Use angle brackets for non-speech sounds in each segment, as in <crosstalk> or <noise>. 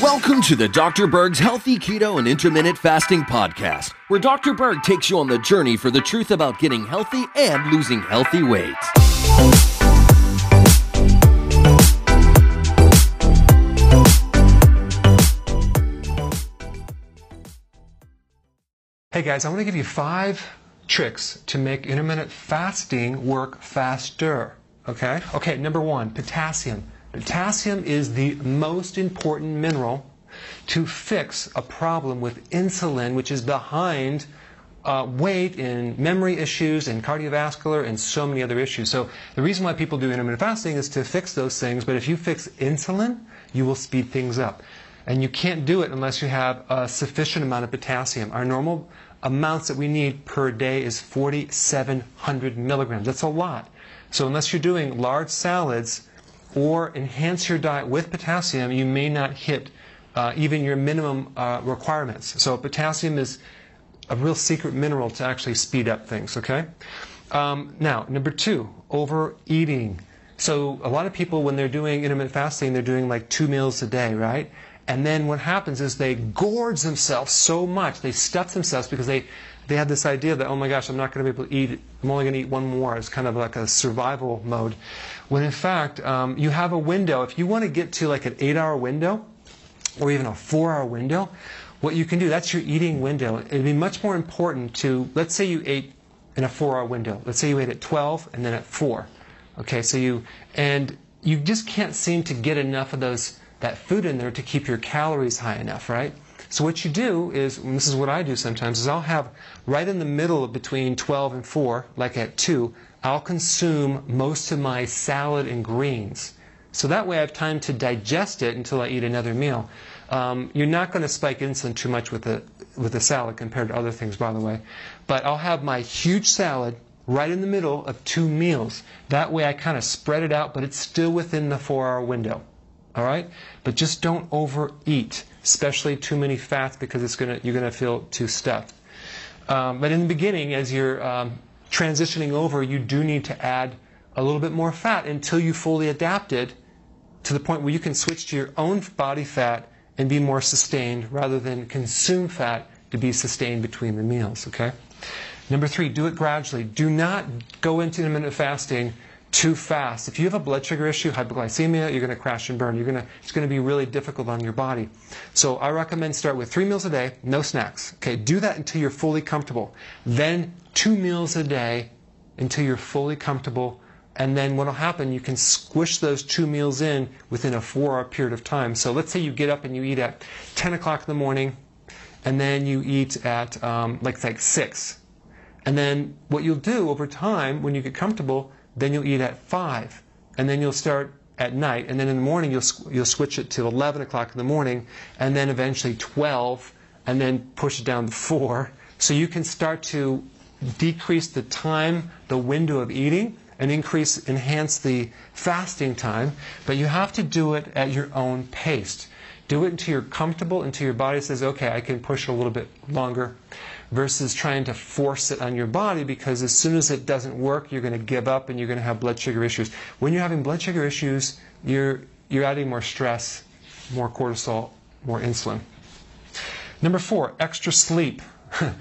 Welcome to the Dr. Berg's Healthy Keto and Intermittent Fasting Podcast, where Dr. Berg takes you on the journey for the truth about getting healthy and losing healthy weight. Hey guys, I want to give you five tricks to make intermittent fasting work faster. Okay? Okay, number one, potassium. Potassium is the most important mineral to fix a problem with insulin, which is behind uh, weight and memory issues and cardiovascular and so many other issues. So the reason why people do intermittent fasting is to fix those things. But if you fix insulin, you will speed things up. And you can't do it unless you have a sufficient amount of potassium. Our normal amounts that we need per day is 4,700 milligrams. That's a lot. So unless you're doing large salads or enhance your diet with potassium, you may not hit uh, even your minimum uh, requirements. So potassium is a real secret mineral to actually speed up things, okay? Um, now, number two, overeating. So a lot of people, when they're doing intermittent fasting, they're doing like two meals a day, right? And then what happens is they gorge themselves so much, they stuff themselves because they, they had this idea that, oh my gosh, I'm not going to be able to eat, I'm only going to eat one more. It's kind of like a survival mode. When in fact, um, you have a window. If you want to get to like an eight hour window, or even a four hour window, what you can do, that's your eating window. It'd be much more important to, let's say you ate in a four hour window. Let's say you ate at 12 and then at 4. Okay, so you, and you just can't seem to get enough of those that food in there to keep your calories high enough, right? So what you do is, and this is what I do sometimes, is I'll have right in the middle between 12 and 4, like at 2, I'll consume most of my salad and greens. So that way I have time to digest it until I eat another meal. Um, you're not going to spike insulin too much with a, with a salad compared to other things, by the way. But I'll have my huge salad right in the middle of two meals. That way I kind of spread it out, but it's still within the four-hour window. All right? But just don't overeat, especially too many fats because it's gonna, you're going to feel too stuffed. Um, but in the beginning, as you're um, transitioning over, you do need to add a little bit more fat until you fully adapt it to the point where you can switch to your own body fat and be more sustained rather than consume fat to be sustained between the meals, okay? Number three, do it gradually. Do not go into intermittent fasting too fast. If you have a blood sugar issue, hypoglycemia, you're going to crash and burn. You're going to, it's going to be really difficult on your body. So I recommend start with three meals a day, no snacks. Okay, do that until you're fully comfortable. Then two meals a day until you're fully comfortable. And then what will happen, you can squish those two meals in within a four hour period of time. So let's say you get up and you eat at 10 o'clock in the morning, and then you eat at um, like, like 6. And then what you'll do over time, when you get comfortable, then you'll eat at 5, and then you'll start at night, and then in the morning you'll, you'll switch it to 11 o'clock in the morning, and then eventually 12, and then push it down to 4. So you can start to decrease the time, the window of eating, and increase, enhance the fasting time, but you have to do it at your own pace. Do it until you're comfortable, until your body says, okay, I can push it a little bit longer versus trying to force it on your body because as soon as it doesn't work, you're going to give up and you're going to have blood sugar issues. When you're having blood sugar issues, you're, you're adding more stress, more cortisol, more insulin. Number four, extra sleep. <laughs> you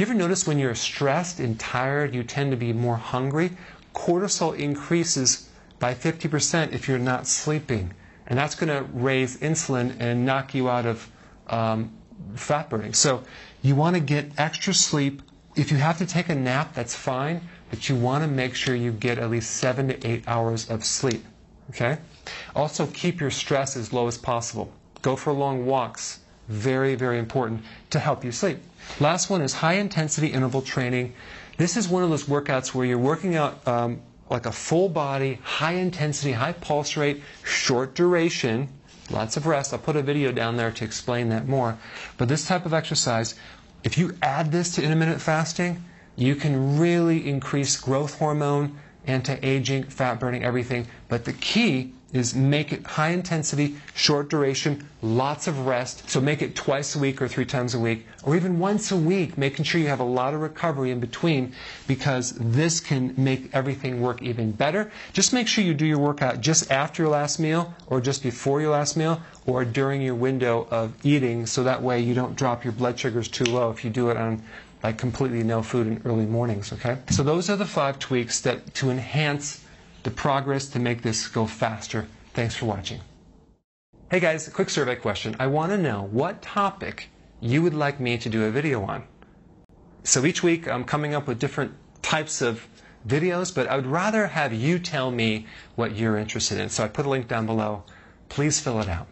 ever notice when you're stressed and tired, you tend to be more hungry? Cortisol increases by 50% if you're not sleeping. And that's going to raise insulin and knock you out of um, fat burning. So you want to get extra sleep. If you have to take a nap, that's fine, but you want to make sure you get at least seven to eight hours of sleep. Okay? Also, keep your stress as low as possible. Go for long walks. Very, very important to help you sleep. Last one is high intensity interval training. This is one of those workouts where you're working out um, like a full body, high intensity, high pulse rate, short duration, lots of rest. I'll put a video down there to explain that more. But this type of exercise, if you add this to intermittent fasting, you can really increase growth hormone anti-aging, fat burning, everything. But the key is make it high intensity, short duration, lots of rest. So make it twice a week or three times a week, or even once a week, making sure you have a lot of recovery in between because this can make everything work even better. Just make sure you do your workout just after your last meal, or just before your last meal, or during your window of eating, so that way you don't drop your blood sugars too low if you do it on like completely no food in early mornings, okay? So those are the five tweaks that to enhance the progress to make this go faster. Thanks for watching. Hey guys, quick survey question. I want to know what topic you would like me to do a video on. So each week I'm coming up with different types of videos, but I would rather have you tell me what you're interested in. So I put a link down below. Please fill it out.